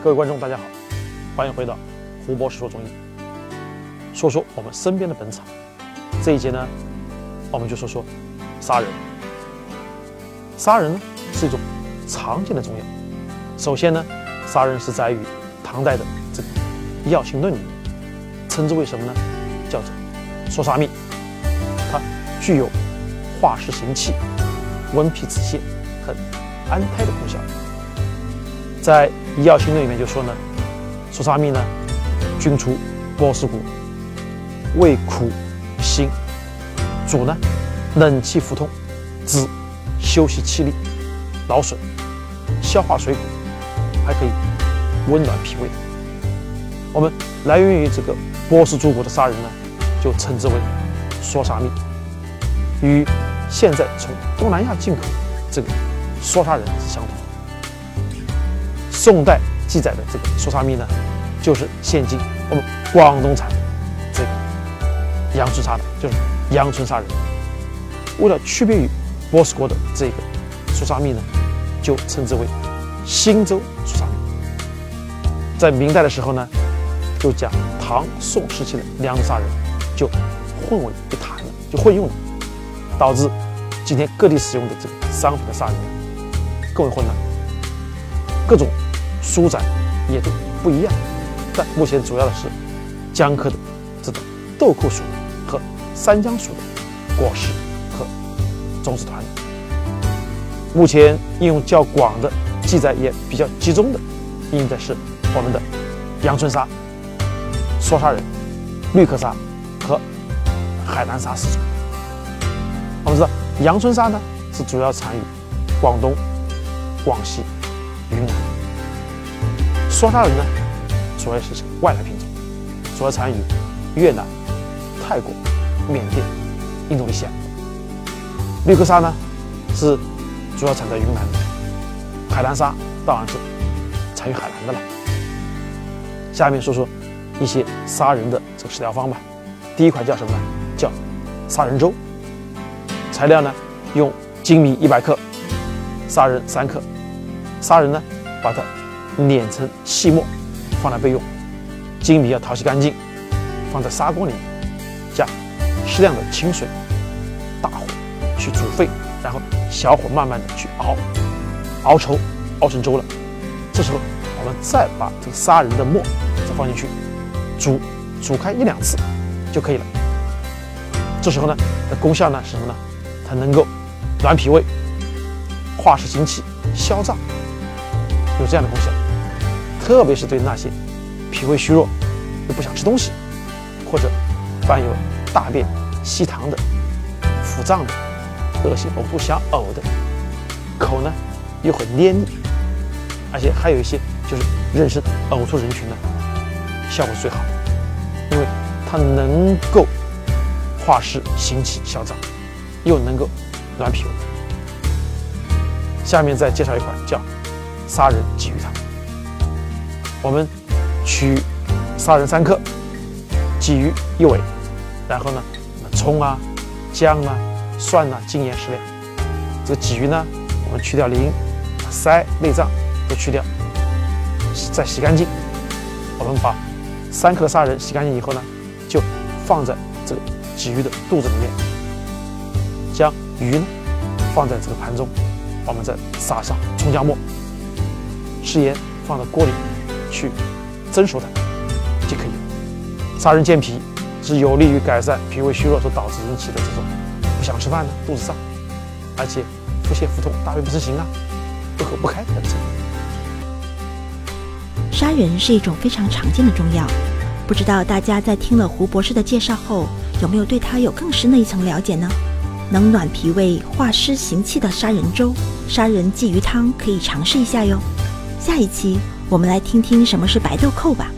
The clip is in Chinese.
各位观众，大家好，欢迎回到胡博士说中医，说说我们身边的本草。这一节呢，我们就说说砂仁。砂仁呢是一种常见的中药。首先呢，砂仁是在于唐代的这个《药性论》里面，称之为什么呢？叫做说砂蜜。它具有化湿行气、温脾止泻和安胎的功效。在医《药新论》里面就说呢，梭沙蜜呢，菌出波斯谷，味苦辛，主呢冷气腹痛，滋休息气力，劳损，消化水谷，还可以温暖脾胃。我们来源于这个波斯诸国的砂仁呢，就称之为梭沙蜜，与现在从东南亚进口这个梭沙仁是相同。宋代记载的这个说砂蜜呢，就是现今我们广东产的这个阳春沙的，就是阳春砂仁。为了区别于波斯国的这个说砂蜜呢，就称之为新州说砂蜜。在明代的时候呢，就将唐宋时期的两种砂仁就混为一谈了，就混用了，导致今天各地使用的这个商品的砂仁更为混乱，各种。书展也都不一样，但目前主要的是姜科的这种豆蔻属和三姜属的果实和种子团。目前应用较广的、记载也比较集中的，应该是我们的阳春砂、说砂仁、绿壳砂和海南砂四种。我们知道阳春砂呢是主要产于广东、广西、云南。说砂仁呢，主要是外来品种，主要产于越南、泰国、缅甸、印度尼西亚。绿壳砂呢，是主要产在云南的。海南砂当然是产于海南的了。下面说说一些砂仁的这个食疗方吧。第一款叫什么呢？叫砂仁粥。材料呢，用粳米一百克，砂仁三克。砂仁呢，把它。碾成细末，放来备用。粳米要淘洗干净，放在砂锅里，加适量的清水，大火去煮沸，然后小火慢慢的去熬，熬稠，熬成粥了。这时候我们再把这个砂仁的末再放进去，煮，煮开一两次就可以了。这时候呢，的功效呢是什么呢？它能够暖脾胃、化湿行气、消胀，有这样的功效。特别是对那些脾胃虚弱又不想吃东西，或者伴有大便稀溏的、腹胀的、恶心呕吐想呕的，口呢又很黏腻，而且还有一些就是妊娠呕吐人群呢，效果最好，因为它能够化湿行气消胀，又能够暖脾胃。下面再介绍一款叫砂仁鲫鱼汤。我们取砂仁三克，鲫鱼一尾，然后呢，葱啊、姜啊、蒜啊、精盐适量。这个鲫鱼呢，我们去掉鳞、鳃、内脏都去掉，再洗干净。我们把三克的砂仁洗干净以后呢，就放在这个鲫鱼的肚子里面，将鱼呢放在这个盘中，我们再撒上葱姜末，食盐放到锅里。去蒸熟它就可以了。砂仁健脾，是有利于改善脾胃虚弱所导致引起的这种不想吃饭呢、肚子胀，而且腹泻腹痛、大便不成形啊、不口不开等症。砂仁是一种非常常见的中药，不知道大家在听了胡博士的介绍后，有没有对它有更深的一层了解呢？能暖脾胃、化湿行气的砂仁粥、砂仁鲫鱼汤可以尝试一下哟。下一期。我们来听听什么是白豆蔻吧。